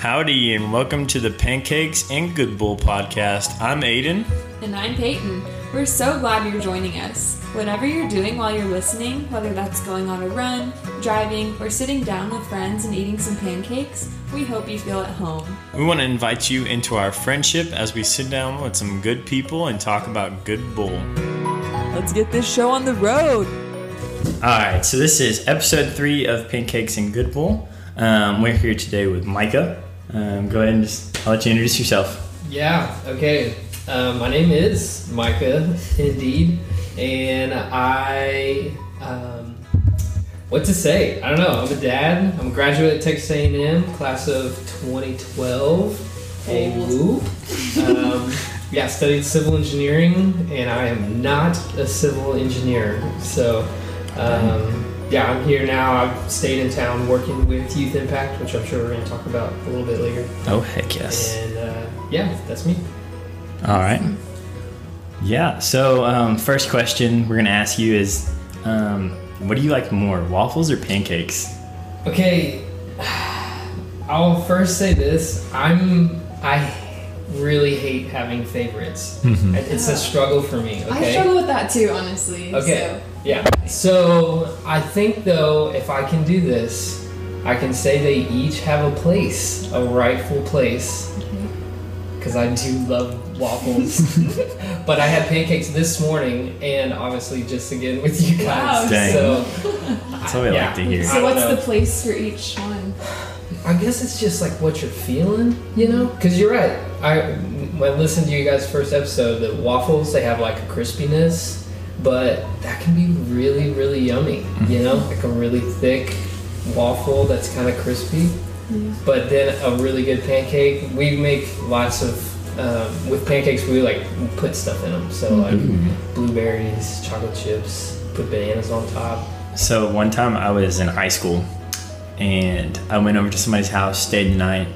Howdy, and welcome to the Pancakes and Good Bull podcast. I'm Aiden. And I'm Peyton. We're so glad you're joining us. Whatever you're doing while you're listening, whether that's going on a run, driving, or sitting down with friends and eating some pancakes, we hope you feel at home. We want to invite you into our friendship as we sit down with some good people and talk about good bull. Let's get this show on the road. All right, so this is episode three of Pancakes and Good Bull. Um, we're here today with Micah. Um, go ahead and just, I'll let you introduce yourself. Yeah, okay. Um, my name is Micah, indeed, and I, um, what to say? I don't know. I'm a dad. I'm a graduate at Texas A&M, class of 2012. Hey, woo. Um, yeah, studied civil engineering, and I am not a civil engineer. So, um, yeah, I'm here now. I've stayed in town working with Youth Impact, which I'm sure we're going to talk about a little bit later. Oh, heck yes. And uh, yeah, that's me. All right. Yeah, so um, first question we're going to ask you is um, what do you like more, waffles or pancakes? Okay, I'll first say this. I'm I really hate having favorites. Mhm. It- It's a struggle for me. I struggle with that too, honestly. Okay. Yeah. So I think though, if I can do this, I can say they each have a place, a rightful place. Because I do love waffles. but I had pancakes this morning, and obviously just again with you guys. Wow, guys. Dang. So That's what we Yeah. like to hear. So, I so don't what's the place for each one? I guess it's just like what you're feeling, you know? Because you're right. I when I listened to you guys' first episode, the waffles they have like a crispiness, but that can be really, really yummy. You mm-hmm. know, like a really thick waffle that's kind of crispy. Mm-hmm. But then a really good pancake. We make lots of um, with pancakes. We like put stuff in them. So mm-hmm. like blueberries, chocolate chips, put bananas on top. So one time I was in high school and I went over to somebody's house, stayed the night.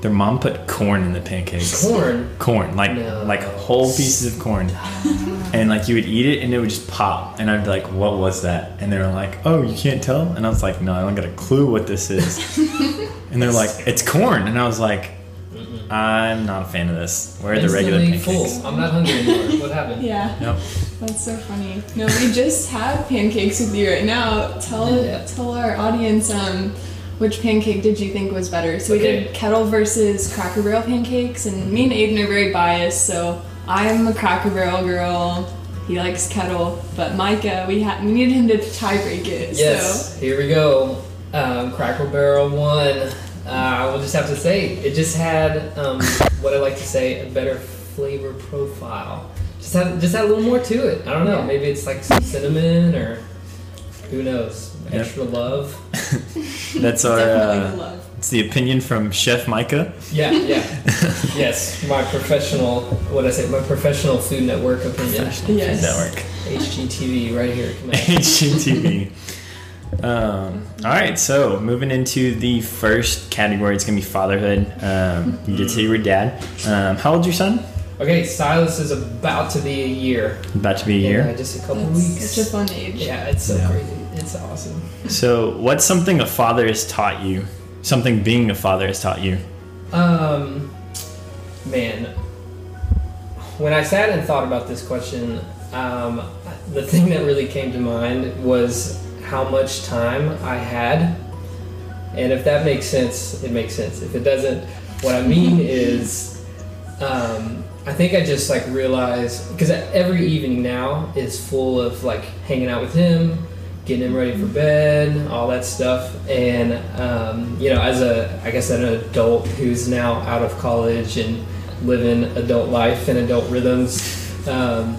Their mom put corn in the pancakes. Corn. Corn, like No. like whole pieces of corn. and like you would eat it and it would just pop. And I'd be like, what was that? And they were like, oh, you can't tell? And I was like, no, I don't got a clue what this is. and they're like, it's corn. And I was like, I'm not a fan of this. Where are the regular Instantly pancakes? full. I'm not hungry anymore. What happened? Yeah, Nope. that's so funny. No, we just had pancakes with you right now. Tell Yeah. tell our audience um which pancake did you think was better? So we did kettle versus Cracker Barrel pancakes, and me and Aiden are very biased. So I'm a Cracker Barrel girl. He likes kettle, but Micah, we had we needed him to tie break it. Yes, here we go. Um, Cracker Barrel one. Uh, I will just have to say, it just had um, what I like to say a better flavor profile. Just had just had a little more to it. I don't know. Yeah. Maybe it's like some cinnamon or who knows. Yep. Extra love. That's our, uh, it's the opinion from Chef Micah. Yeah, yeah. yes, my professional. What I say? My professional Food Network opinion. Yes. Network. HGTV right here. HGTV. Um, all right, so moving into the first category, it's gonna be fatherhood. Um, you did say you were dad. Um, how old's your son? Okay, Silas is about to be a year. About to be a Yeah, year. just a couple That's weeks. such a fun age. Yeah, it's so Yeah. crazy. It's awesome. So, what's something a father has taught you? Something being a father has taught you? Um, man, when I sat and thought about this question, um, the thing that really came to mind was how much time I had. And if that makes sense, it makes sense. If it doesn't, what I mean is, um, I think I just like realized because every evening now is full of like hanging out with him, getting him ready for bed, all that stuff. And um, you know, as a I guess an adult who's now out of college and living adult life and adult rhythms, um,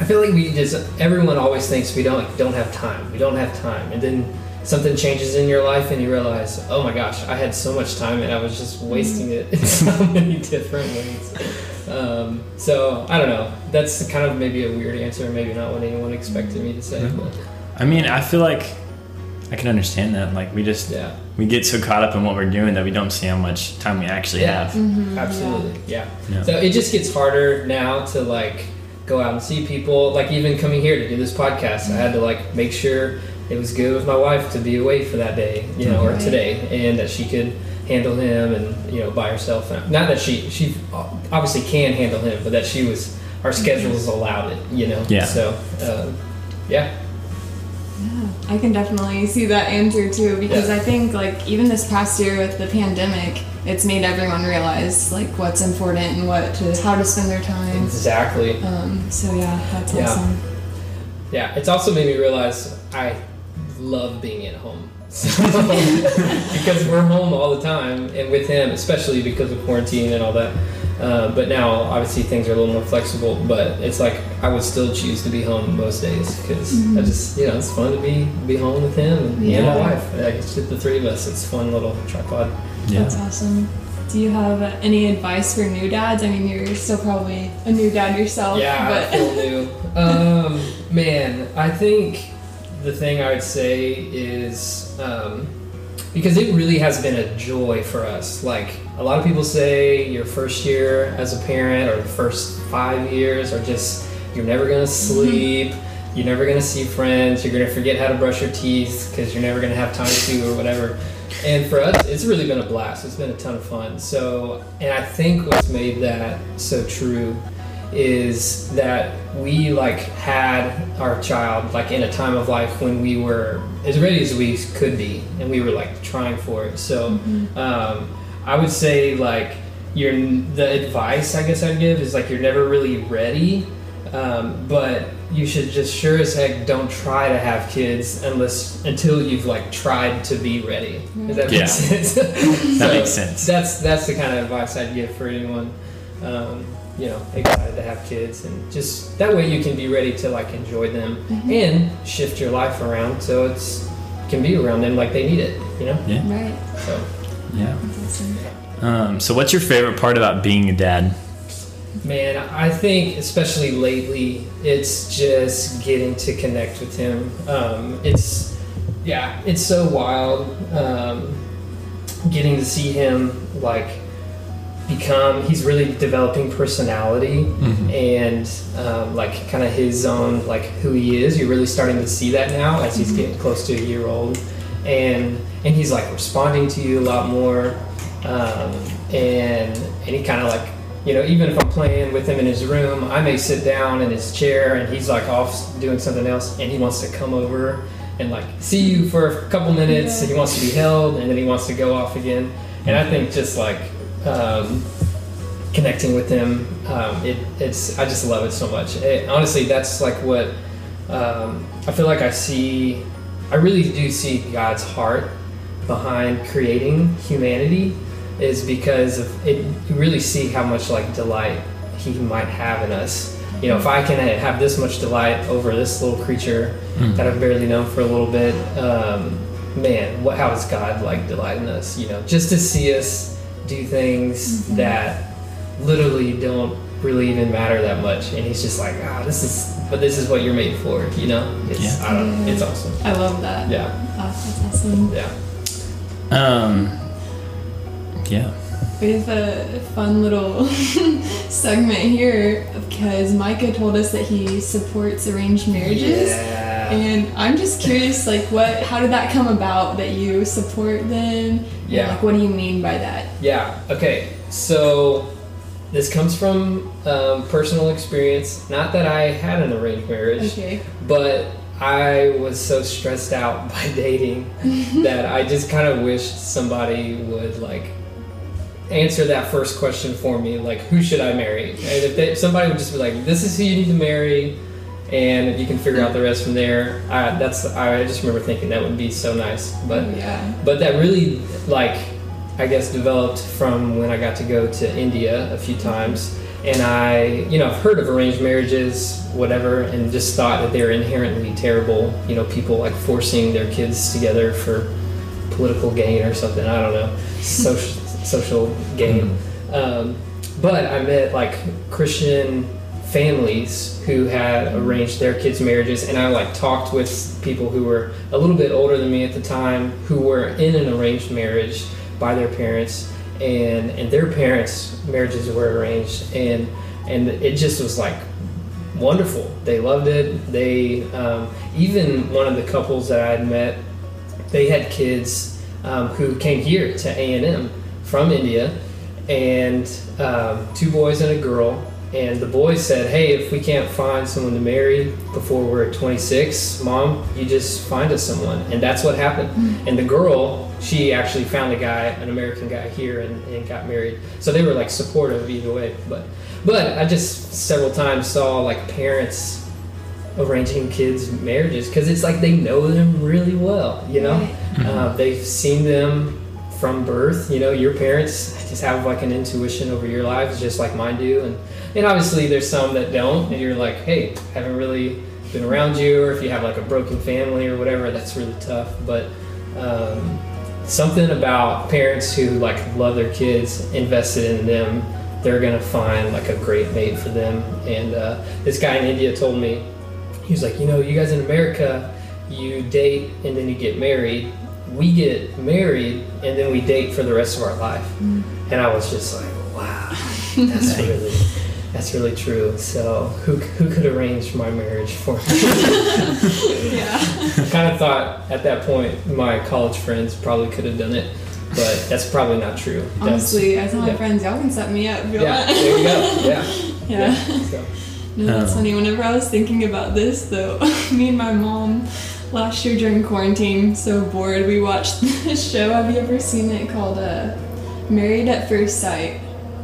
I feel like we just everyone always thinks we don't don't have time. We don't have time, and then something changes in your life and you realize, oh my gosh, I had so much time and I was just wasting it in so many different ways. Um, so I don't know. That's kind of maybe a weird answer, maybe not what anyone expected me to say. But I mean, I feel like I can understand that. Like, we just yeah, we get so caught up in what we're doing that we don't see how much time we actually Yeah. have. Mhm, absolutely, yeah. Yeah. So it just gets harder now to like go out and see people. Like even coming here to do this podcast, I had to like make sure it was good with my wife to be away for that day, you know, or today, and that she could handle him and you know by herself. Not that she she obviously can handle him, but that she was our schedules allowed it. You know. Yeah. So um, yeah. I can definitely see that answer too because Yeah. I think like even this past year with the pandemic, it's made everyone realize like what's important and what to how to spend their time. Exactly. Um, so yeah, that's Yeah. awesome. Yeah, it's also made me realize I love being at home. So, because we're home all the time, and with him, especially because of quarantine and all that. Uh, but now, obviously, things are a little more flexible. But it's like I would still choose to be home most days because I just, you know, it's fun to be be home with him and, me and my wife. Like, it's just the three of us. It's a fun little tripod. Yeah. That's awesome. Do you have uh, any advice for new dads? I mean, you're still probably a new dad yourself. Yeah, I feel new. Um, man, I think the thing I would say is um, because it really has been a joy for us. Like a lot of people say, your first year as a parent or the first five years are just you're never gonna mm-hmm. sleep. You're never gonna see friends. You're gonna forget how to brush your teeth because you're never gonna have time to or whatever. And for us, it's really been a blast. It's been a ton of fun. So, and I think what's made that so true is that we like had our child like in a time of life when we were as ready as we could be and we were like trying for it. So um, i would say like your the advice i guess i'd give is like you're never really ready um, but you should just sure as heck don't try to have kids unless until you've like tried to be ready. Does that Yeah. make sense. That makes sense. that's that's the kind of advice I'd give for anyone, um, you know, excited to have kids, and just that way you can be ready to like enjoy them and shift your life around so it's can be around them like they need it, you know. Yeah. right. So Yeah. Awesome. Um, so, what's your favorite part about being a dad? man, I think especially lately, it's just getting to connect with him. Um, it's yeah, it's so wild. Um, getting to see him like become he's really developing personality and um, like kind of his own like who he is. You're really starting to see that now as he's getting close to a year old. And and he's like responding to you a lot more. Um, and and he kind of like you know even if i'm playing with him in his room i may sit down in his chair and he's like off doing something else and he wants to come over and like see you for a couple minutes. Yeah. he wants to be held and then he wants to go off again. And i think just like um, connecting with them. um, it, it's i just love it so much. It- honestly that's like what um, i feel like i see i really do see god's heart behind creating humanity is because of it you really see how much like delight he might have in us. You know if i can have this much delight over this little creature that i've barely known for a little bit um, man what how does god like delight in us? You know just to see us do things that literally don't really even matter that much and he's just like ah this is but this is what you're made for you know it's Yeah. i don't know it's awesome I love that. yeah Oh, that's awesome. yeah Um, yeah. We have a fun little segment here because Micah told us that he supports arranged marriages. yeah And I'm just curious, like, what? How did that come about that you support them? Yeah. like, what do you mean by that? Yeah. Okay. So this comes from um, personal experience. Not that I had an arranged marriage, Okay. but I was so stressed out by dating that I just kind of wished somebody would like answer that first question for me, like who should I marry? And if, they, if somebody would just be like, "This is who you need to marry," and if you can figure out the rest from there, I, that's I just remember thinking that would be so nice. But yeah. but that really like i guess developed from when i got to go to india a few times. And i you know i've heard of arranged marriages whatever and just thought that they're inherently terrible you know people like forcing their kids together for political gain or something. I don't know. Social social gain. Um, but i met like christian families who had arranged their kids' marriages, and I like talked with people who were a little bit older than me at the time, who were in an arranged marriage by their parents, and and their parents' marriages were arranged, and and it just was like wonderful. They loved it. They um, even one of the couples that I had met, they had kids um, who came here to A and M from India, and um, two boys and a girl. And the boys said, "Hey, if we can't find someone to marry before we're 26, mom, you just find us someone." And that's what happened. And the girl, she actually found a guy, an American guy here, and, and got married. So they were like supportive either way. But but I just several times saw like parents arranging kids' marriages because it's like they know them really well. You know, Right. uh, they've seen them from birth. You know, your parents just have like an intuition over your lives, just like mine do. And and obviously there's some that don't, and you're like, hey, haven't really been around you, or if you have like a broken family or whatever, that's really tough. But um, something about parents who like love their kids, invested in them, they're gonna find like a great mate for them. And uh, this guy in India told me, he was like, you know, you guys in America, you date and then you get married. We get married and then we date for the rest of our life. And I was just like, wow, that's really, that's really true. So who, who could arrange my marriage for me? Yeah. I kind of thought at that point my college friends probably could have done it, but that's probably not true. That's- Honestly, I tell my yeah. friends, y'all can set me up if you yeah, want. there you go. Yeah, Yeah. So, No, that's Oh. funny. Whenever I was thinking about this, though, me and my mom last year during quarantine, so bored, we watched this show. Have you ever seen it called uh, Married at First Sight?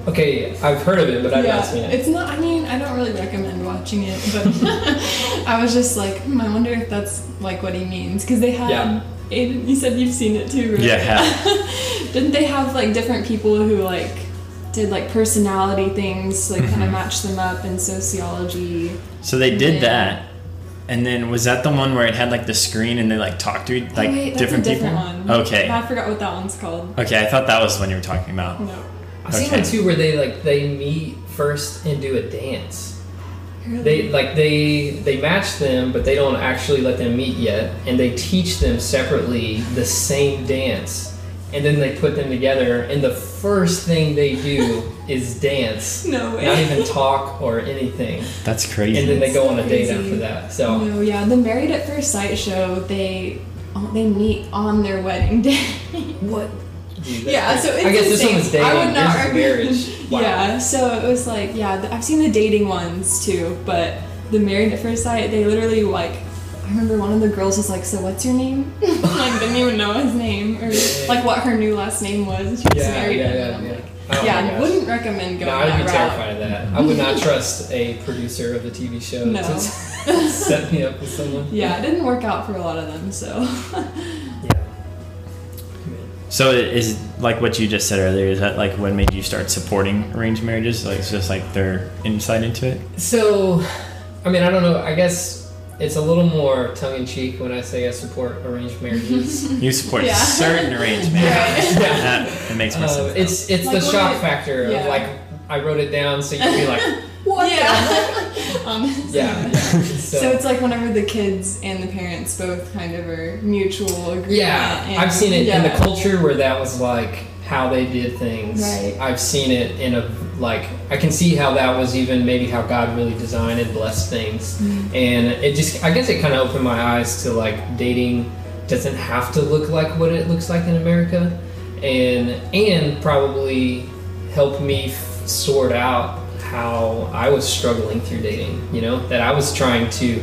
Okay, I've heard of it, but I've yeah, not seen it. it's not. I mean, I don't really recommend watching it, but I was just like, hmm, I wonder if that's like what he means because they had. Yeah. Aiden, you said you've seen it too, right? Yeah. Didn't they have like different people who like did like personality things, like kind of match them up in sociology? So they did Yeah. that, and then was that the one where it had like the screen and they like talked to like oh, wait, that's different a different people? one. Okay. I forgot what that one's called. Okay, I thought that was the one you were talking about. No. I've seen Okay. one too where they like they meet first and do a dance. They like they they match them, but they don't actually let them meet yet, and they teach them separately the same dance, and then they put them together, and the first thing they do is dance, no way. not even talk or anything, That's crazy. and then they go on a date after that. So No, yeah, the Married at First Sight show, they they meet on their wedding day. what? Dude, yeah, so it's I guess this insane. one was dating. I would not Yours recommend- marriage. Wow. Yeah, so it was like, yeah, I've seen the dating ones too, but the Married at First Sight, they literally like. I remember one of the girls was like, "So what's your name?" like didn't even know his name or like what her new last name was. She was Yeah, married yeah, yeah, and I'm yeah. like, Oh yeah, gosh. wouldn't recommend going No, I'd be route. terrified of that. I would not trust a producer of the TV show No. to set me up with someone. Yeah, it didn't work out for a lot of them. So Yeah. Man. So it is like what you just said earlier. Is that like what made you start supporting arranged marriages? Like it's just like their insight into it. So, I mean, I don't know. I guess it's a little more tongue in cheek when I say I support arranged marriages. You support Yeah. certain arranged marriages. Right. Yeah. That it makes more Uh, sense. it's it's Like the shock it- factor yeah. of like I wrote it down so you'd be like, what? the yeah. Honestly. Yeah. yeah. So, So it's like whenever the kids and the parents both kind of are mutual agreement. yeah, and- I've seen it in the culture where that was like how they did things. Right. I've seen it in a like I can see how that was even maybe how God really designed and blessed things. Mm. and it just i guess it kind of opened my eyes to like dating doesn't have to look like what it looks like in america and and probably helped me f- sort out how i was struggling through dating you know that i was trying to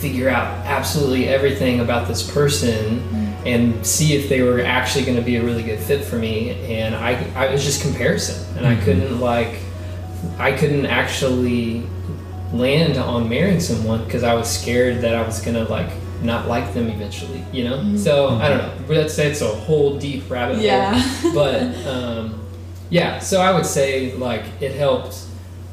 figure out absolutely everything about this person and see if they were actually going to be a really good fit for me and i, I was just comparison and i Mhm. couldn't like i couldn't actually land on marrying someone because I was scared that I was gonna like not like them eventually, you know. Mhm. So I don't know. Let's say it's a whole deep rabbit hole. Yeah. But um, yeah, so I would say like it helped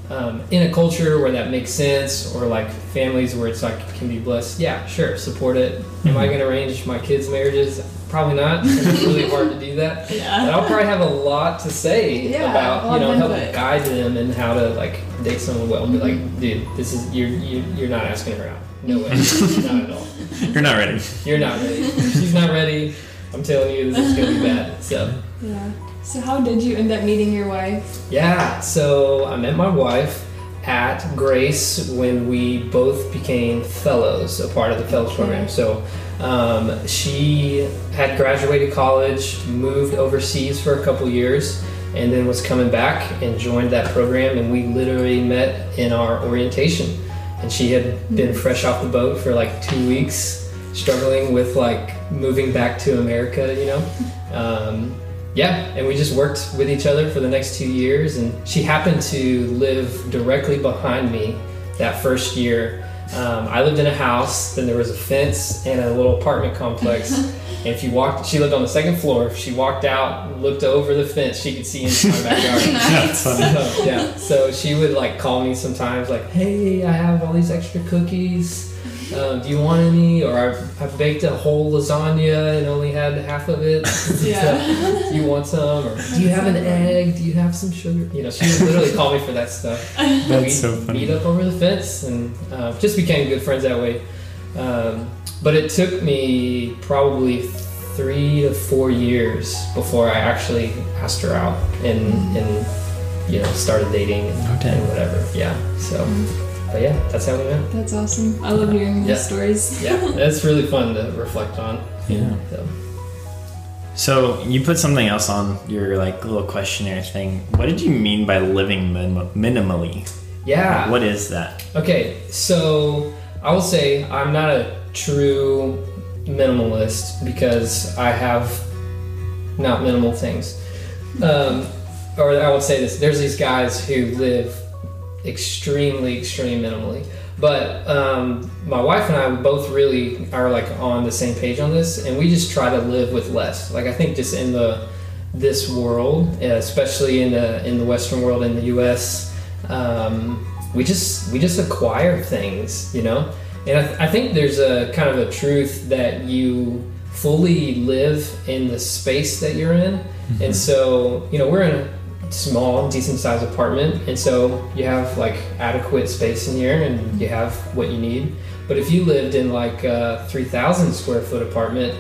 um, in a culture where that makes sense, or like families where it's like can be blessed. Yeah, sure, support it. Am I Mhm. gonna arrange my kids' marriages? Probably not. It's really hard to do that. But. I'll probably have a lot to say Yeah, about you know help guide them and how to like date someone well. And be Mm-hmm. like, dude, this is you're you, you're not asking her out. No way, not at all. You're not ready. You're not ready. She's not ready. I'm telling you, this is gonna be bad. So Yeah. So how did you end up meeting your wife? yeah, so I met my wife at Grace when we both became fellows, a part of the fellows program. So um, she had graduated college, moved overseas for a couple years, and then was coming back and joined that program. And we literally met in our orientation. And she had been fresh off the boat for like two weeks, struggling with like moving back to America, you know. Um, yeah, and we just worked with each other for the next two years. And she happened to live directly behind me that first year. Um, I lived in a house, then there was a fence and a little apartment complex. and if you walked, she lived on the second floor. If she walked out, looked over the fence, she could see into my backyard. That's funny. So, yeah, so she would like call me sometimes, like, "Hey, I have all these extra cookies. Um, do you want any?" Or I, I baked a whole lasagna and only had half of it. Yeah. do you want some? Or do you have an egg? Do you have some sugar? You know, she would literally call me for that stuff. That's We'd so funny. meet up over the fence and uh, just became good friends that way. Um, but it took me probably three to four years before I actually asked her out and and you know started dating and, Okay. and whatever. Yeah. So, but yeah, that's how we met. That's awesome. I love hearing Yeah. these stories. Yeah, it's really fun to reflect on. Yeah. So, So you put something else on your like little questionnaire thing. What did you mean by living minim- minimally? yeah. What is that? Okay, so I will say I'm not a true minimalist because I have not minimal things. Um, or I will say this: there's these guys who live extremely, extreme minimally. But um, my wife and I both really are like on the same page on this, and we just try to live with less. Like I think just in the this world, uh, especially in the in the Western world in the U.S., um, we just we just acquire things, you know. And I, th- I think there's a kind of a truth that you fully live in the space that you're in, and so you know we're in a small, decent sized apartment, and so you have like adequate space in here, and you have what you need. But if you lived in like a 3,000 square foot apartment,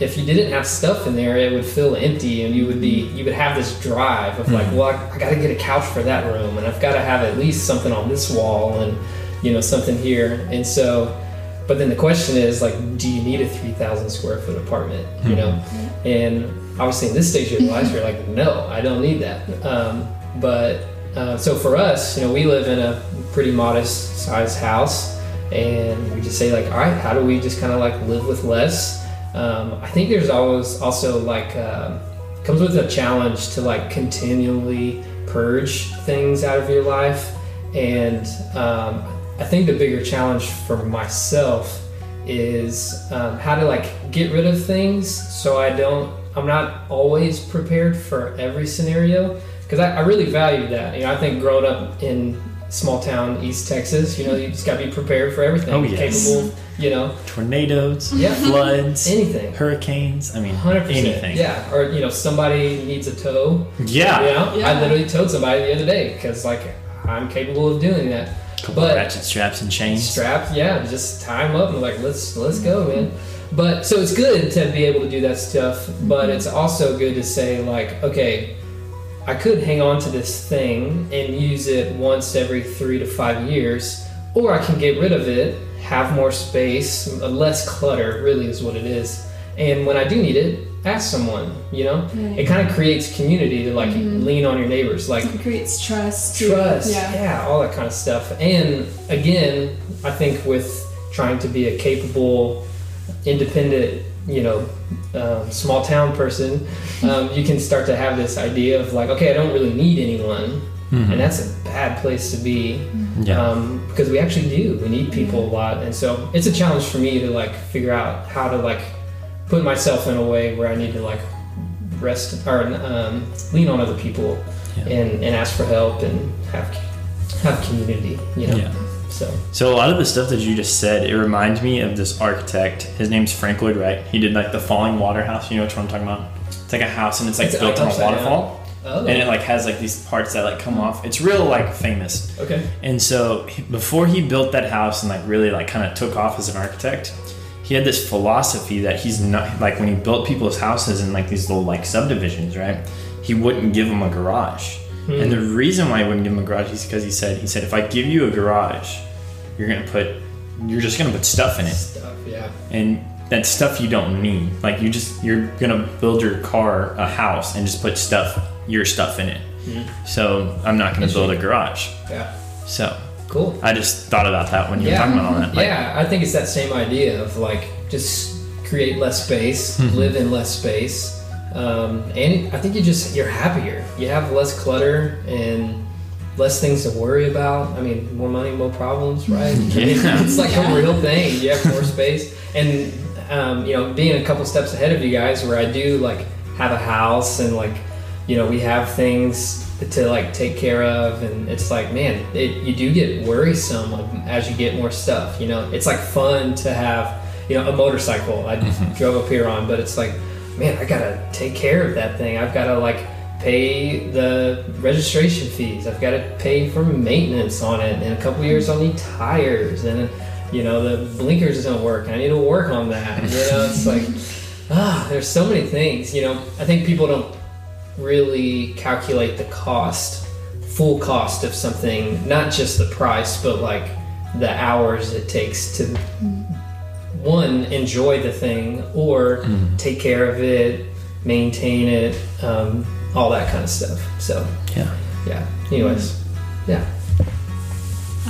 if you didn't have stuff in there, it would feel empty, and you would be mm-hmm. you would have this drive of like, mm-hmm. well, I, I got to get a couch for that room, and I've got to have at least something on this wall, and you know something here, and so. But then the question is like, do you need a 3,000 square foot apartment? You mm-hmm. know, and obviously in this stage of your life, you're like, no, I don't need that. Um, but uh, so for us, you know, we live in a pretty modest sized house, and we just say like, all right, how do we just kind of like live with less? Um, I think there's always also like uh, comes with a challenge to like continually purge things out of your life, and um, I think the bigger challenge for myself is um, how to like get rid of things so I don't I'm not always prepared for every scenario because I, I really value that you know I think growing up in small town East Texas you know you just got to be prepared for everything Oh, yes. capable you know Tornadoes, Yeah. floods, anything hurricanes. I mean, 100% anything. yeah or you know somebody needs a tow Yeah. you know Yeah. I literally towed somebody the other day because like I'm capable of doing that Couple But- ratchet straps and chains. Straps, yeah just tie them up and like let's let's go man but so it's good to be able to do that stuff but mm-hmm. it's also good to say like okay i could hang on to this thing and use it once every three to five years or i can get rid of it have more space less clutter really is what it is and when i do need it ask someone you know Right. it kind of creates community to like mm-hmm. lean on your neighbors like It creates trust. trust Yeah. yeah. all that kind of stuff and again i think with trying to be a capable independent you know um, small town person um, you can start to have this idea of like okay i don't really need anyone Mhm. and that's a bad place to be Yeah. um, because we actually do we need people a lot and so it's a challenge for me to like figure out how to like put myself in a way where i need to like rest or um, lean on other people Yeah. and, and ask for help and have have community you know Yeah. So So a lot of the stuff that you just said, it reminds me of this architect. His name's Frank Lloyd Wright. He did like the Fallingwater House. You know which one I'm talking about? It's like a house and it's like It's built on a waterfall, oh and it like has like these parts that like come off. It's real like famous. okay And so he- before he built that house and like really like kind of took off as an architect, he had this philosophy that he's not like when he built people's houses in like these little like subdivisions, right? He wouldn't give them a garage. And the reason why he wouldn't give him a garage is because he said he said if I give you a garage, you're gonna put you're just gonna put stuff in it, Stuff, yeah. and that stuff you don't need. Like you just you're gonna build your car a house and just put stuff your stuff in it. So I'm not gonna build a garage. Yeah. So Cool. I just thought about that when you were talking about all that. Like, yeah, I think it's that same idea of like just create less space, Mm-hmm. live in less space, um, and I think you just you're happier. You have less clutter and less things to worry about. I mean, more money, more problems, right? I mean, Yeah. it's like a real thing. You have more space, and um, you know, being a couple steps ahead of you guys, where I do like have a house and like you know we have things to like take care of and it's like man it, you do get worrisome as you get more stuff you know it's like fun to have you know a motorcycle i drove up here on but it's like man i gotta take care of that thing. I've gotta like pay the registration fees. I've gotta pay for maintenance on it. In a couple years i'll need tires. And you know the blinkers don't work i need to work on that. You know it's like ah there's so many things. You know i think people don't really calculate the cost, full cost of something, not just the price, but like the hours it takes to one enjoy the thing or take care of it, maintain it, um, all that kind of stuff. So yeah. yeah. Anyways, yeah.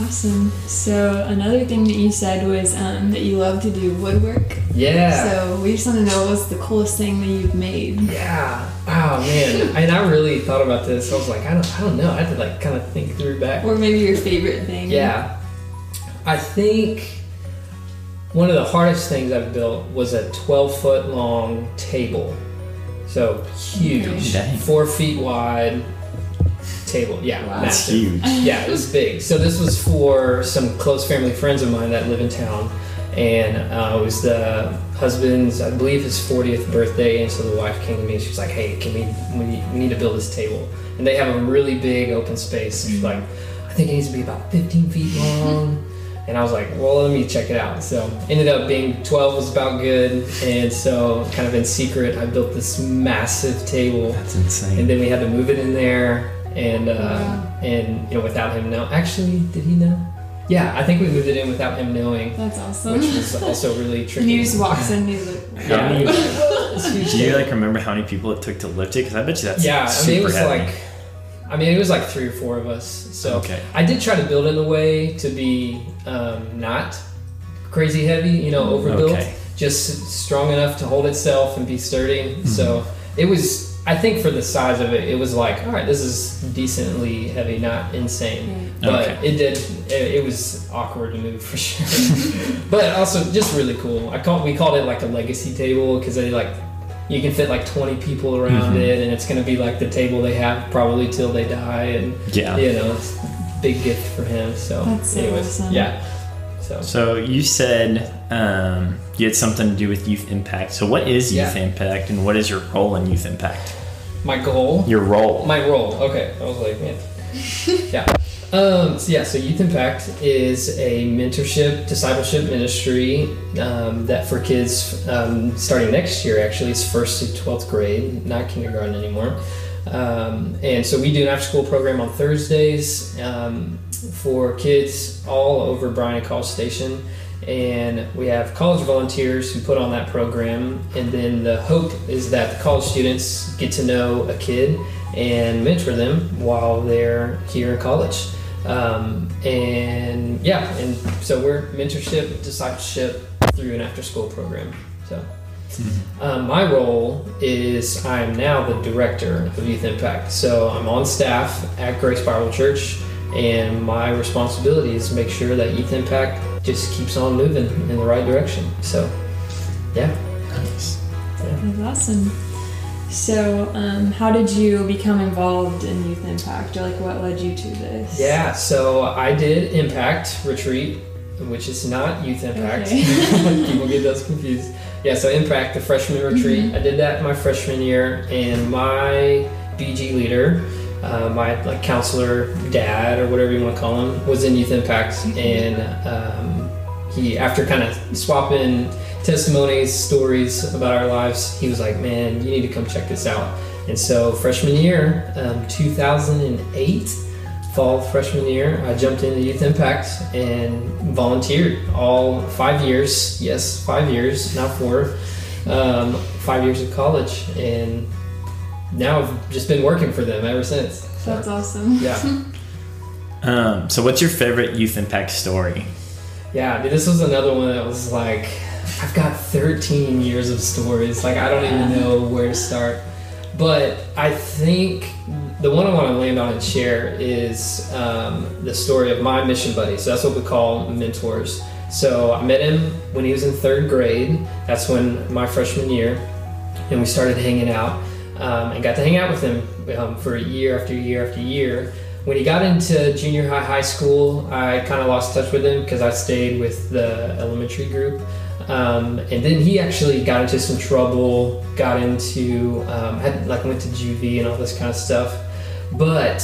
Awesome. So another thing that you said was um, that you love to do woodwork. Yeah. So we just want to know what's the coolest thing that you've made. yeah. Oh man. and I really thought about this. I was like, I don't, I don't know. I had to like kind of think through back. Or maybe your favorite thing. Yeah. I think one of the hardest things I've built was a 12 foot long table. So huge, Dang. four feet wide table. Yeah, Wow. That's massive. huge. Yeah, it was big. So this was for some close family friends of mine that live in town, and uh, it was the husband's, I believe, his 40th birthday. And so the wife came to me and she was like, "Hey, can we we need, we need to build this table?" And they have a really big open space. And she's like, "I think it needs to be about 15 feet long." And I was like, well, let me check it out. So ended up being 12 was about good. And so kind of in secret, I built this massive table That's insane. and then we had to move it in there and uh, Wow. and you know without him know actually did he know yeah i think we moved it in without him knowing That's awesome. which was also really and tricky he just walks in and he's like, yeah many- It's a huge Do you like remember how many people it took to lift it? Because I bet you that's yeah i super mean it was heavy. like i mean it was like three or four of us so Okay. i did try to build it in a way to be um, not crazy heavy you know overbuilt Okay. just strong enough to hold itself and be sturdy. So it was, I think, for the size of it, it was like, all right, this is decently heavy, not insane. But Okay. it did, it, it was awkward to move for sure. but also just really cool. I call we called it like a legacy table because they like. You can fit like 20 people around Mhm. it, and it's going to be like the table they have probably till they die. And Yeah. you know, it's a big gift for him. So, That's so anyways, awesome. yeah. So, So you said um, you had something to do with Youth Impact. So what is Youth Yeah. Impact, and what is your role in Youth Impact? my goal Your role. My role. Okay. I was like, man. yeah. Um, so yeah. So Youth Impact is a mentorship, discipleship ministry um, that for kids um, starting next year. Actually, it's first to twelfth grade, not kindergarten anymore. Um, and so we do an after-school program on Thursdays um, for kids all over Bryan College Station. And we have college volunteers who put on that program. And then the hope is that the college students get to know a kid and mentor them while they're here in college. Um, and yeah, and so we're mentorship, discipleship through an after school program. So um, my role is I'm now the director of Youth Impact. So I'm on staff at Grace Bible Church, and my responsibility is to make sure that Youth Impact just keeps on moving in the right direction. So, yeah. Nice. That's awesome. So, um, how did you become involved in Youth Impact, or like what led you to this? Yeah, so I did Impact Retreat, which is not Youth Impact. Okay. People get those confused. Yeah, so Impact, the freshman retreat. I did that my freshman year, and my DG leader, uh, my like counselor dad or whatever you want to call him, was in Youth Impact, and um, he after kind of swapping testimonies, stories about our lives. He was like, "Man, you need to come check this out." And so freshman year, um, 2008, fall freshman year, I jumped into Youth Impact and volunteered all five years. Yes, five years, not four. Um, five years of college, and now I've just been working for them ever since. So, That's awesome. yeah. Um, so, what's your favorite youth impact story? Yeah, dude, this was another one that was like, I've got 13 years of stories. Like, I don't even know where to start. But I think the one I want to land on and share is um, the story of my mission buddy. So that's what we call mentors. So I met him when he was in third grade. That's when my freshman year, and we started hanging out um, and got to hang out with him um, for a year after year after year. When he got into junior high, high school, I kind of lost touch with him because I stayed with the elementary group. Um, and then he actually got into some trouble, got into, um, had like went to juvie and all this kind of stuff. But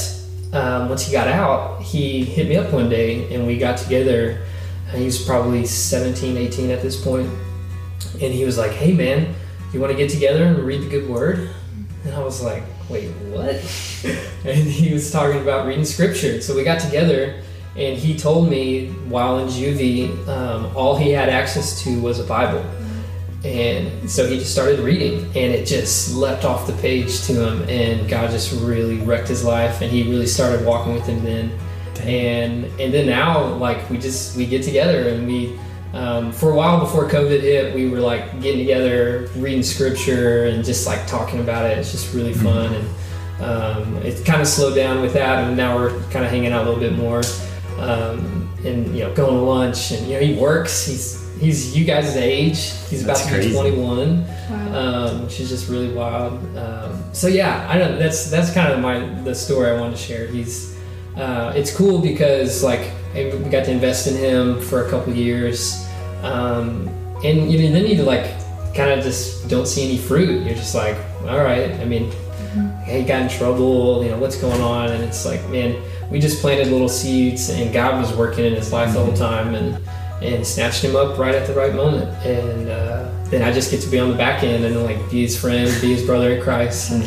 um, once he got out, he hit me up one day and we got together. He was probably 17, 18 at this point. And he was like, hey man, you want to get together and read the good word? And I was like, wait, what? and he was talking about reading scripture. So we got together and he told me while in juvie, um, all he had access to was a Bible. And so he just started reading, and it just leapt off the page to him, and God just really wrecked his life, and he really started walking with him then. And and then now, like we just we get together, and we um, for a while before COVID hit, we were like getting together, reading scripture, and just like talking about it. It's just really fun, and um, it kind of slowed down with that, and now we're kind of hanging out a little bit more, um, and you know, going to lunch, and you know, he works. He's he's you guys' age. He's about That's to be 21, Wow. um, which is just really wild. Um, so yeah, I don't. That's that's kind of my the story I wanted to share. He's uh, it's cool because like we got to invest in him for a couple years, um, and you know, then you like kind of just don't see any fruit. You're just like, all right. I mean, hey, got in trouble. You know what's going on, and it's like, man, we just planted little seeds, and God was working in his life the whole time, and and snatched him up right at the right moment, and uh, then I just get to be on the back end and like be his friend, be his brother in Christ, and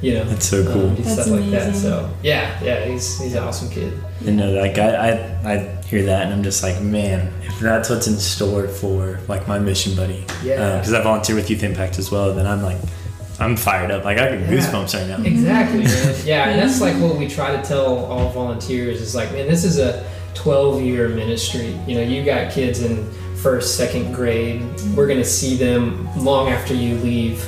you know, That's so cool. um, That's stuff like that. So yeah, yeah, he's he's an awesome kid. You know, like I, I, I hear that and I'm just like, man, if that's what's in store for like my mission buddy, Yeah. because I volunteer with Youth Impact as well, then I'm like, I'm fired up. Like I get Yeah. goosebumps right now. Exactly, man. Yeah, and that's like what we try to tell all volunteers is like, man, this is a 12 year ministry. You know, you got kids in first, second grade. We're going to see them long after you leave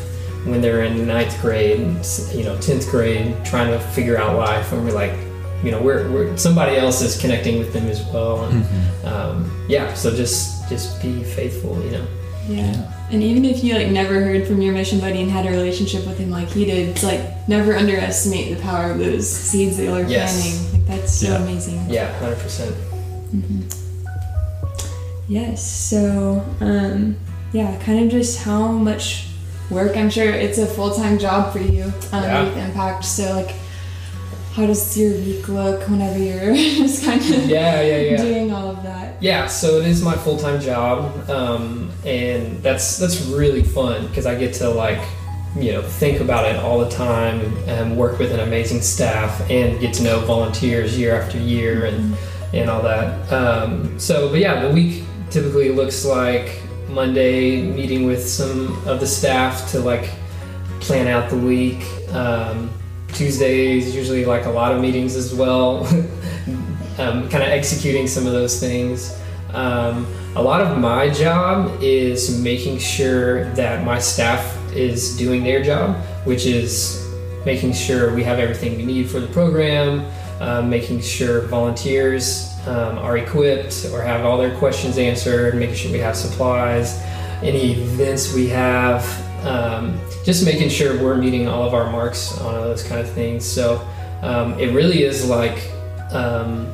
when they're in ninth grade, you know, 10th grade, trying to figure out life. And we're like, you know, we're, we're somebody else is connecting with them as well. And um, yeah, so just just be faithful, you know. Yeah. And even if you like never heard from your mission buddy and had a relationship with him like he did, it's like never underestimate the power of those seeds that y'all are Yes. planting. Like that's so Yeah. amazing. Yeah, 100%. Yes. So, um, yeah, kind of just how much work. I'm sure it's a full time job for you um, Yeah. with Impact. So, like, how does your week look whenever you're just kind of Yeah, yeah, yeah. doing all of that? Yeah, so it is my full time job, um, and that's that's really fun because I get to like you know think about it all the time and work with an amazing staff and get to know volunteers year after year and and all that. Um, so, but yeah, the week typically looks like Monday meeting with some of the staff to like plan out the week. Um, Tuesdays usually like a lot of meetings as well. um, kind of executing some of those things. Um, a lot of my job is making sure that my staff is doing their job, which is making sure we have everything we need for the program, um, making sure volunteers um, are equipped or have all their questions answered, making sure we have supplies, any events we have, um, just making sure we're meeting all of our marks on all those kind of things. So um, it really is like um,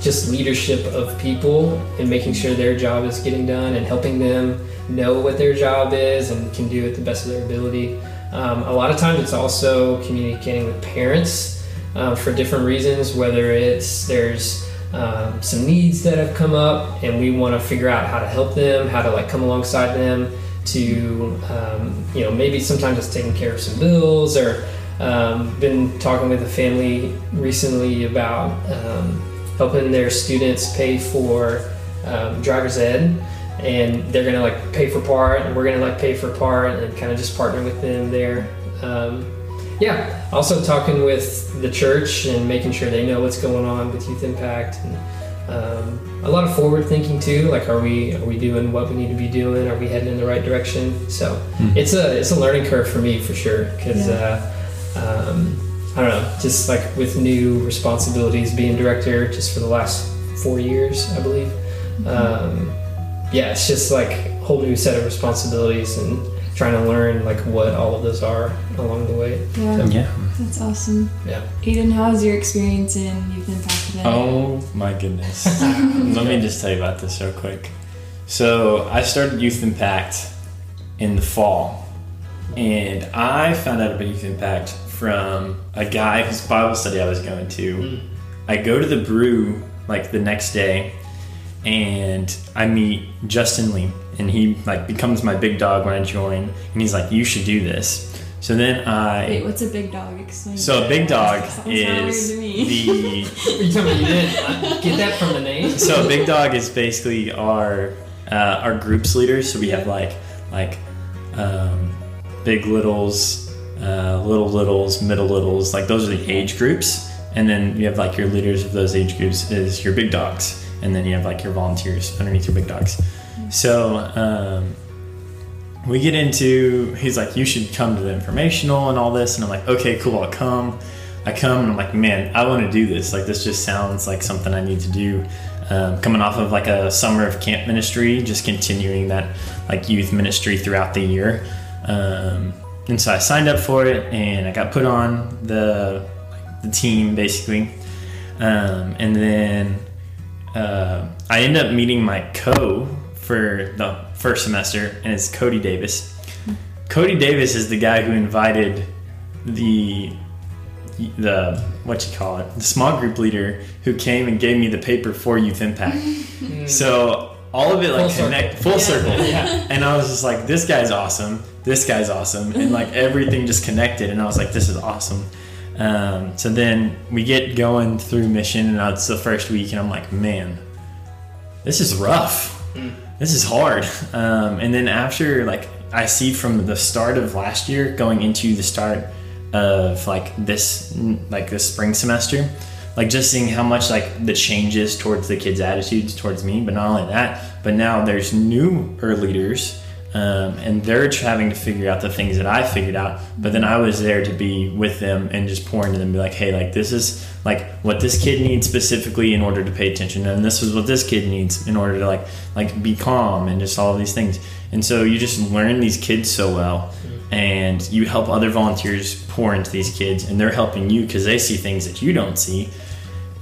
just leadership of people and making sure their job is getting done and helping them know what their job is and can do it the best of their ability. Um, a lot of times it's also communicating with parents uh, for different reasons, whether it's there's um, some needs that have come up and we want to figure out how to help them, how to like come alongside them to um, you know maybe sometimes it's taking care of some bills or um, been talking with a family recently about um, helping their students pay for um, driver's ed. And they're gonna like pay for part and we're gonna like pay for part and kind of just partner with them there. Um, yeah also talking with the church and making sure they know what's going on with youth impact and um, a lot of forward thinking too like are we are we doing what we need to be doing are we heading in the right direction so Hmm. it's a it's a learning curve for me for sure because Yeah. uh, um, i don't know just like with new responsibilities being director just for the last four years i believe um, yeah it's just like a whole new set of responsibilities and trying to learn like what all of those are along the way Yeah, Yeah. that's awesome. yeah Aiden, how was your experience in Youth Impact today? Oh my goodness. Let me just tell you about this real quick. So I started Youth Impact in the fall, and I found out about Youth Impact from a guy whose Bible study I was going to. Mm. I go to the brew like the next day, and I meet Justin Lee, and he like becomes my big dog when I join, and he's like, "You should do this." So then I. Wait, what's a big dog? Explain. so a big dog is weird to me. the Are you telling me you didn't uh, get that from the name so a big dog is basically our uh, our groups leaders. So we have like like um, big littles, uh, little littles, middle littles. Like those are the age groups, and then you have like your leaders of those age groups is your big dogs, and then you have like your volunteers underneath your big dogs. So um, we get into he's like you should come to the informational and all this, and I'm like okay cool I'll come. I come and I'm like, man, I want to do this. Like, this just sounds like something I need to do. Um, coming off of like a summer of camp ministry, just continuing that like youth ministry throughout the year. Um, and so I signed up for it and I got put on the the team basically. Um, and then uh, I ended up meeting my co for the first semester, and it's Cody Davis. Cody Davis is the guy who invited the the what you call it the small group leader who came and gave me the paper for youth impact. So all of it like Full circle. connect full circle. Yeah. and i was just like this guy's awesome. This guy's awesome. And like everything just connected and i was like this is awesome um, so then we get going through mission and it's the first week and i'm like man this is rough. This is hard. Um, and then after like i see from the start of last year going into the start of like this like this spring semester like just seeing how much like the changes towards the kids attitudes towards me but not only that but now there's newer leaders um, and they're having to figure out the things that i figured out but then i was there to be with them and just pour into them be like hey like this is like what this kid needs specifically in order to pay attention and this is what this kid needs in order to like like be calm and just all these things. And so you just learn these kids so well and you help other volunteers pour into these kids and they're helping you because they see things that you don't see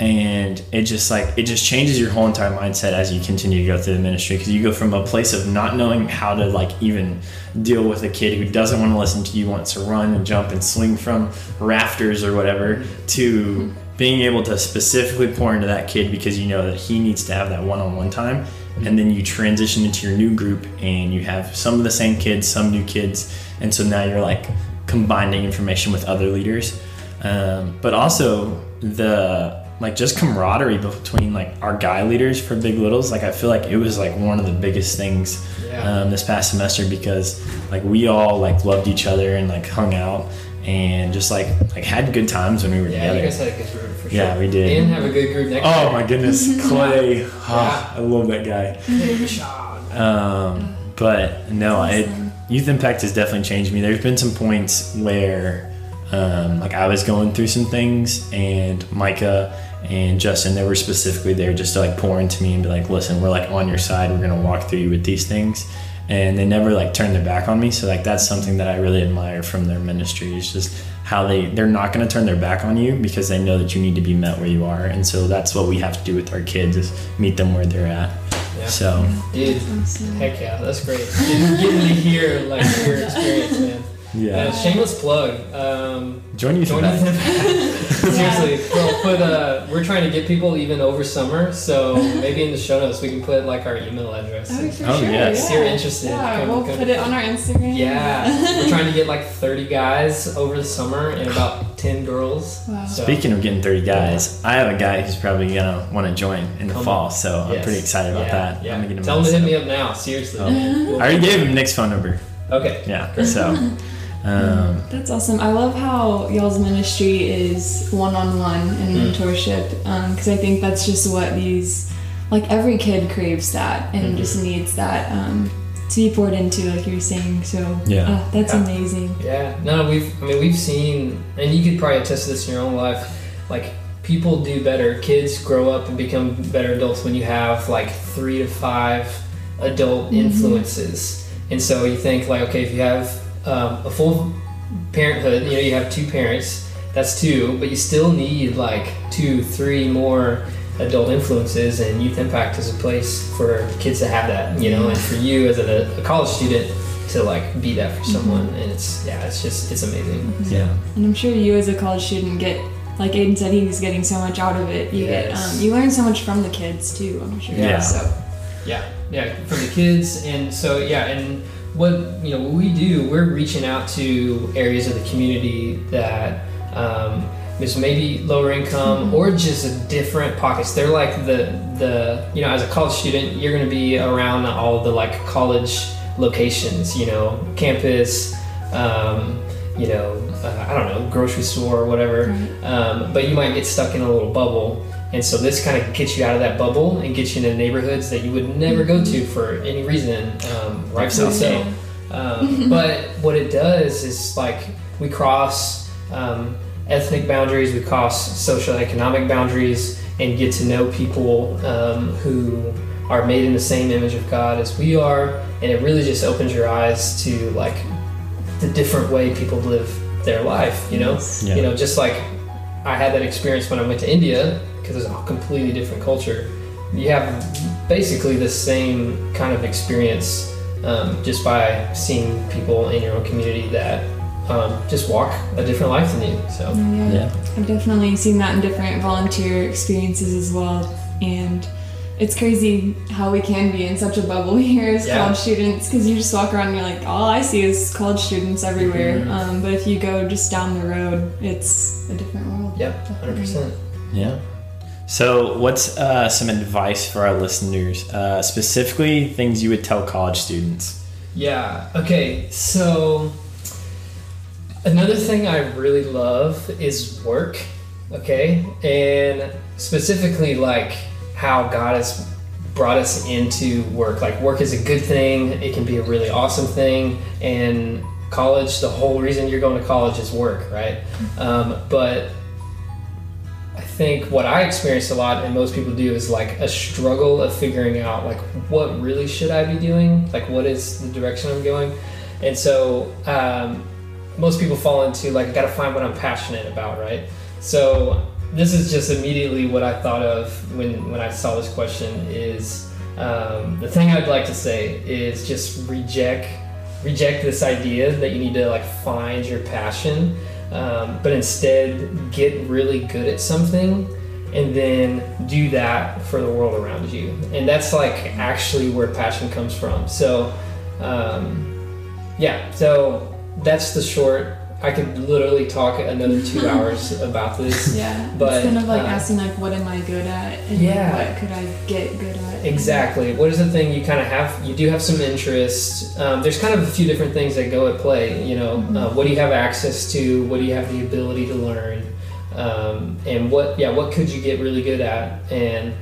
and it just like it just changes your whole entire mindset as you continue to go through the ministry because you go from a place of not knowing how to like even deal with a kid who doesn't want to listen to you wants to run and jump and swing from rafters or whatever to being able to specifically pour into that kid because you know that he needs to have that one-on-one time and then you transition into your new group and you have some of the same kids some new kids and so now you're like combining information with other leaders. Um, but also the like just camaraderie between like our guy leaders for big littles like i feel like it was like one of the biggest things Yeah. um, this past semester because like we all like loved each other and like hung out and just like like had good times when we were Yeah, you together guys had a good group for sure. Yeah, we did. And have a good group next oh year. my goodness clay Ah, i love that guy um, but no, it, youth impact has definitely changed me. There's been some points where, um, like, I was going through some things, and Micah and Justin, they were specifically there just to like pour into me and be like, "Listen, we're like on your side. We're gonna walk through you with these things." And they never like turned their back on me. So like that's something that I really admire from their ministry. Is just how they they're not gonna turn their back on you because they know that you need to be met where you are. And so that's what we have to do with our kids is meet them where they're at. Yeah. So Dude, Awesome. heck yeah, that's great. Getting, getting to hear like your experience, man. Yeah. Uh, shameless plug. Um, Join you join for us. Seriously, we'll put. Uh, we're trying to get people even over summer, so maybe in the show notes we can put like our email address. Oh, for Oh, sure. yes. If you're interested, Yeah, come- we'll come- put it on our Instagram. Yeah, we're trying to get like 30 guys over the summer and about 10 girls. Wow. So, Speaking of getting 30 guys, I have a guy who's probably gonna want to join in the Come fall, so I'm pretty excited about Yeah, that. Yeah. I'm gonna get him Tell on, them to hit me up now. Seriously. Oh. I already gave him Nick's phone number. Okay. Yeah. So, um, That's awesome. I love how y'all's ministry is one on one and mentorship because I think that's just what these, like every kid craves that and Mhm. just needs that um, to be poured into, like you were saying. So, Yeah. uh, that's Yeah. amazing. Yeah. No, we've. I mean, we've seen, and you could probably attest to this in your own life. Like, people do better. Kids grow up and become better adults when you have like three to five adult Mhm. influences. And so you think like, okay, if you have um, a full parenthood, you know, you have two parents. That's two, but you still need like two, three more adult influences, and Youth Impact is a place for kids to have that, you know, and for you as a, a college student to like be that for someone, and it's yeah, it's just it's amazing. yeah. And I'm sure you, as a college student, get like Aiden said, he's getting so much out of it. You get, um, you learn so much from the kids too. I'm sure. Yeah. So, Yeah, yeah, for the kids, and so yeah, and what you know, what we do, we're reaching out to areas of the community that um, is maybe lower income Mhm. or just a different pockets. They're like the the you know, as a college student, you're going to be around all the like college locations, you know, campus, um, you know, uh, I don't know, grocery store or whatever right. um, but you might get stuck in a little bubble. And so this kind of gets you out of that bubble and gets you into neighborhoods that you would never go to for any reason, um, rightfully so. Um, but what it does is like we cross um, ethnic boundaries, we cross social economic boundaries, and get to know people um, who are made in the same image of God as we are. And it really just opens your eyes to like the different way people live their life, you know? Yeah. You know, just like I had that experience when I went to India because it's a completely different culture. You have basically the same kind of experience um, just by seeing people in your own community that um, just walk a different life than you. So Yeah. Yeah. I've definitely seen that in different volunteer experiences as well. And it's crazy how we can be in such a bubble here as Yeah. college students because you just walk around and you're like, all I see is college students everywhere. Mhm. Um, but if you go just down the road, it's a different world. Yep, hundred percent. Yeah. So, what's uh, some advice for our listeners, uh, specifically things you would tell college students? Yeah. Okay. So another thing I really love is work. Okay, and specifically like how God has brought us into work. Like work is a good thing. It can be a really awesome thing. And college, the whole reason you're going to college is work, right? Um, but think what I experienced a lot, and most people do, is like a struggle of figuring out like what really should I be doing, like what is the direction I'm going, and so um, most people fall into like I got to find what I'm passionate about, right? So this is just immediately what I thought of when when I saw this question is um, the thing I'd like to say is just reject reject this idea that you need to like find your passion um, but instead get really good at something and then do that for the world around you. And that's like actually where passion comes from. So um, yeah so that's the short i could literally talk another two hours about this Yeah. But, it's kind of like uh, asking like, what am I good at? And Yeah. what could I get good at? Exactly. What is the thing you kind of have? You do have some interest. Um, there's kind of a few different things that go at play. You know, Mhm. uh, what do you have access to? What do you have the ability to learn? Um, and what, yeah, what could you get really good at? And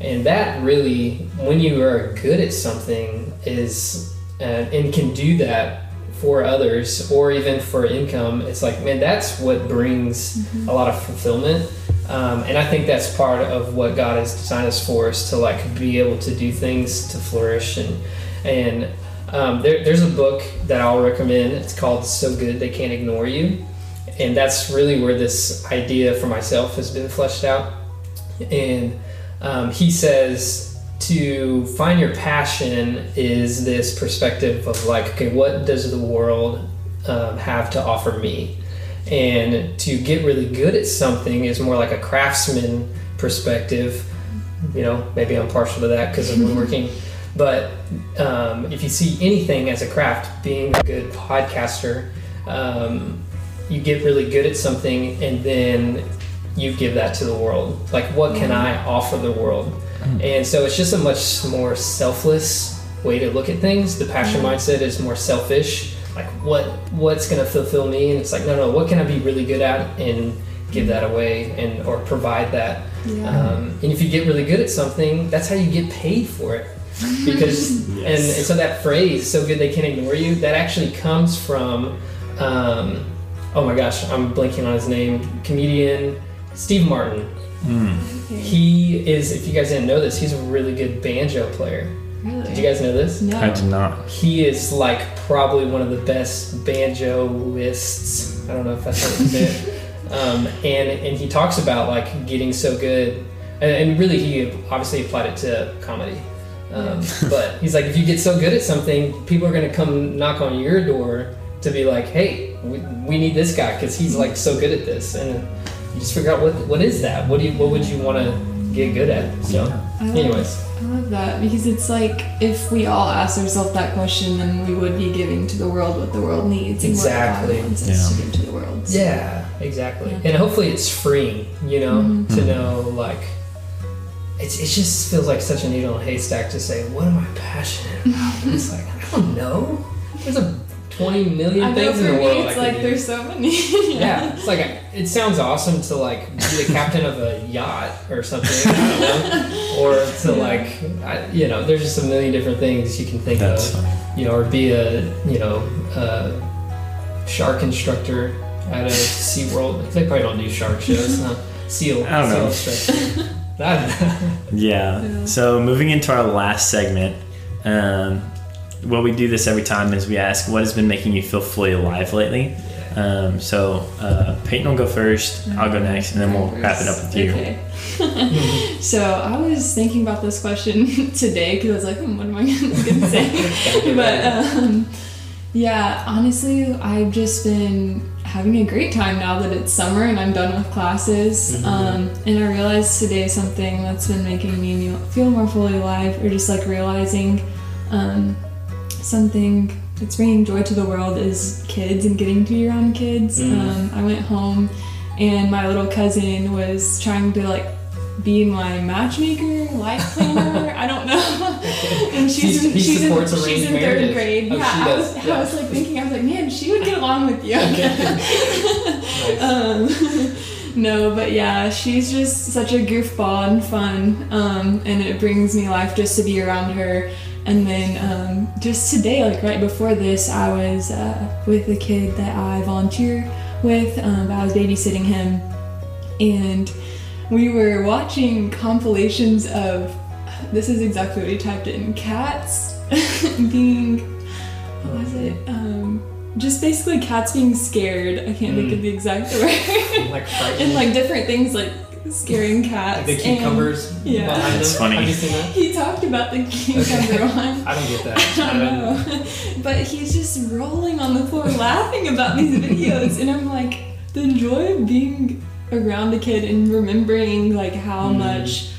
and that really, when you are good at something, is uh, and can do that for others or even for income. It's like, man, that's what brings Mhm. a lot of fulfillment. Um, and I think that's part of what God has designed us for is to like be able to do things to flourish and and um, there, there's a book that I'll recommend. It's called So Good They Can't Ignore You, and that's really where this idea for myself has been fleshed out. And um, he says to find your passion is this perspective of like, okay, what does the world um, have to offer me. And to get really good at something is more like a craftsman perspective. You know, maybe I'm partial to that because of woodworking. But um, if you see anything as a craft, being a good podcaster, um, you get really good at something and then you give that to the world. Like, what can I offer the world? And so it's just a much more selfless way to look at things. The passion mindset is more selfish. Like, what what's going to fulfill me? And it's like, no, no, what can I be really good at and give that away and or provide that. Yeah. Um, and if you get really good at something, that's how you get paid for it. Because and, and so that phrase, "so good they can't ignore you," that actually comes from, um, oh my gosh, I'm blanking on his name, comedian Steve Martin. Okay. He is, if you guys didn't know this, he's a really good banjo player. really? Did you guys know this? No. I did not. He is like probably one of the best banjoists. I don't know if that's how you it. Um, and and he talks about like getting so good, and, and really he obviously applied it to comedy. Um, but he's like, if you get so good at something, people are gonna come knock on your door to be like, hey, we, we need this guy because he's like so good at this, and you just figure out what what is that? What do you what would you want to get good at? So, I love, anyways, I love that because it's like if we all asked ourselves that question, then we would be giving to the world what the world needs and Exactly. what God wants us to give to the world. So- Yeah, exactly. Yeah. And hopefully it's freeing, you know, Mhm. to know like it's, it just feels like such a needle in a haystack to say, what am I passionate about? And it's like, I don't know. There's a 20 million I know things for in the me, world. I it's could like there's so many. yeah, it's like it sounds awesome to like be the captain of a yacht or something, I don't know. or to Yeah. like, I, you know, there's just a million different things you can think That's of funny. you know, or be a, you know, a shark instructor at a SeaWorld. They probably don't do shark shows, huh? Seal. I don't seal know. instructor. I don't know. Yeah. Yeah. So moving into our last segment, um, well, we do this every time is we ask what has been making you feel fully alive lately. Um, so uh, Peyton will go first. I'll go next, and then we'll wrap it up with you. Okay. so I was thinking about this question today because I was like, hmm, what am I going to say? but um, yeah, honestly, I've just been having a great time now that it's summer and I'm done with classes. Mhm. Um, and I realized today something that's been making me feel more fully alive, or just like realizing um, something that's bringing joy to the world is kids and getting to be around kids. Mhm. Um, I went home and my little cousin was trying to like be my matchmaker, life planner. I don't know. and she's He- in, he she's in, she's in third marriages. grade. Oh, yeah, I was, yeah. I was like thinking, I was like, man, she would get along with you. Nice. um, no, but yeah, she's just such a goofball and fun, um, and it brings me life just to be around her. And then um, just today, like right before this, I was uh, with a kid that I volunteer with. Um, I was babysitting him, and we were watching compilations of. This is exactly what he typed in: cats being. What was it? Um, just basically cats being scared. I can't think Mm. of the exact word. like and like different things like scaring cats. Like the and cucumbers yeah. behind That's them. funny. Have you seen that? He talked about the cucumber one. I don't get that. I don't know. But he's just rolling on the floor laughing about these videos. And I'm like, the joy of being around a kid and remembering like how Mm. much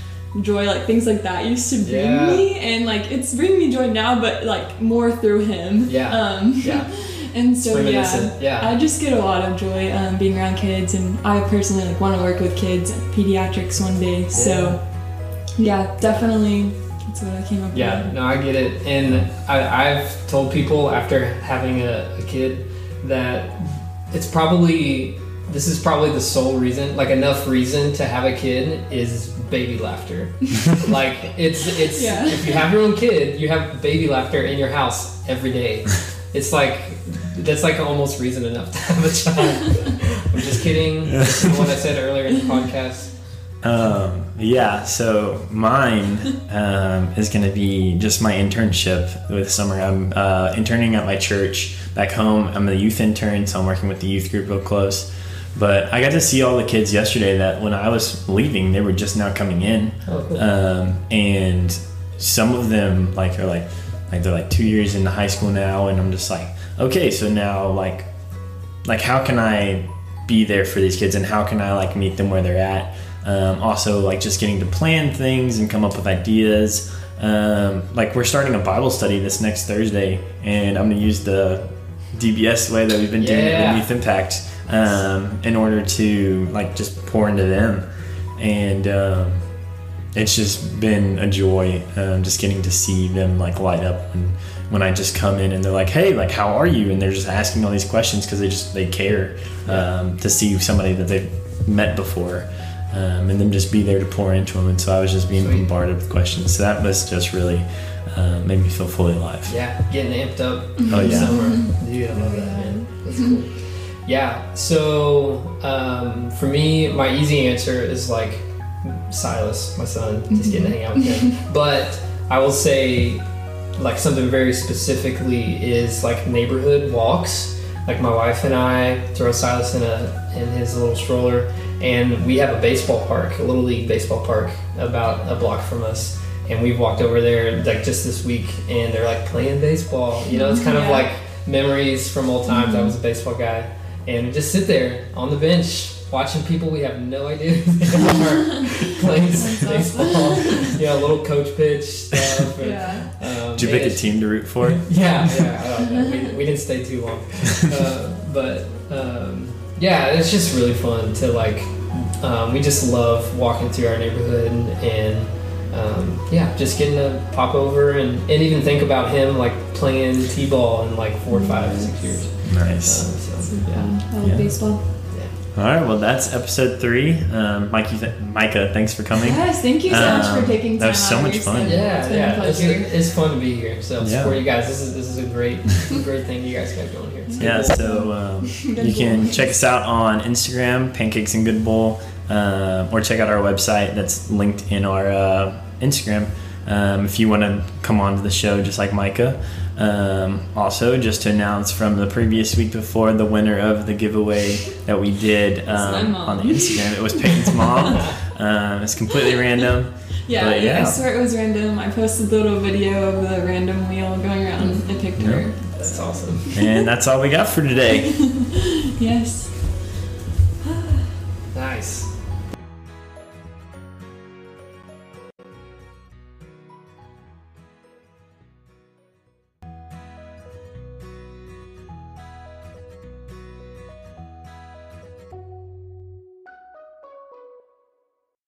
joy like things like that used to bring Yeah. me and like it's bringing me joy now but like more through him Yeah. um Yeah. and so yeah Yeah. I just get a lot of joy um, being around kids, and I personally like want to work with kids, pediatrics one day. So, yeah, definitely, that's what I came up Yeah, with. no, I get it. And I, I've told people after having a, a kid that it's probably, this is probably the sole reason, like enough reason to have a kid is baby laughter. like it's, it's, Yeah. if you have your own kid, you have baby laughter in your house every day. It's like, that's like almost reason enough to have a child. I'm just kidding. What I said earlier in the podcast. Um, yeah, so mine um, is going to be just my internship with summer. I'm uh, interning at my church back home. I'm a youth intern, so I'm working with the youth group real close. But I got to see all the kids yesterday that when I was leaving, they were just now coming in. Oh, cool. Um, and some of them like are like like they're like two years into high school now, and I'm just like, okay, so now like like how can I be there for these kids and how can I like meet them where they're at. Um, also, like just getting to plan things and come up with ideas. Um, like we're starting a Bible study this next Thursday, and I'm gonna use the DBS way that we've been doing it with Youth Impact um, in order to like just pour into them, and um, it's just been a joy um, just getting to see them like light up when when I just come in and they're like, hey, like how are you? And they're just asking all these questions because they just they care um, to see somebody that they've met before. Um, and then just be there to pour into them. And so I was just being Sweet. bombarded with questions. So that was just really uh, made me feel fully alive. Yeah, getting amped up. Oh, for yeah. Summer. Dude, I love that, man. That's cool. Yeah, so um, for me, my easy answer is like Silas, my son, just getting to hang out with him. But I will say, like, something very specifically is like neighborhood walks. Like, my wife and I throw Silas in, a, in his little stroller, and we have a baseball park, a little league baseball park, about a block from us. And we've walked over there like just this week, and they're like playing baseball. You know, it's kind of like memories from old times. I was a baseball guy, and just sit there on the bench watching people we have no idea who they are playing baseball. yeah, a little coach pitch stuff. and, Yeah. um, Did you pick a team to root for? yeah, yeah. I don't know. We, we didn't stay too long, uh, but um, yeah, it's just really fun to like. Um, we just love walking through our neighborhood and, and um, yeah, just getting to pop over and, and even think about him like playing t-ball in like four, five, six years. Um, Nice. so, yeah. I love Yeah. baseball. All right, well, that's episode three. Um, Mikey, th- Micah, thanks for coming. Yes, thank you so much Um, for taking time that was so much fun. Yeah, it's been yeah, a it's, pleasure. it's fun to be here. So Yeah. support you guys. This is this is a great great thing you guys got going here. It's Yeah, good. so um, you can check us out on Instagram, Pancakes and Good Bowl, uh, or check out our website that's linked in our uh, Instagram. Um, if you want to come on to the show, just like Micah. Um, also, just to announce from the previous week before, the winner of the giveaway that we did um, on the Instagram, it was Peyton's mom. um, it's completely random. Yeah, But yeah. I swear it was random. I posted the little video of the random wheel going around and picked her. That's awesome. And that's all we got for today. Yes. Nice.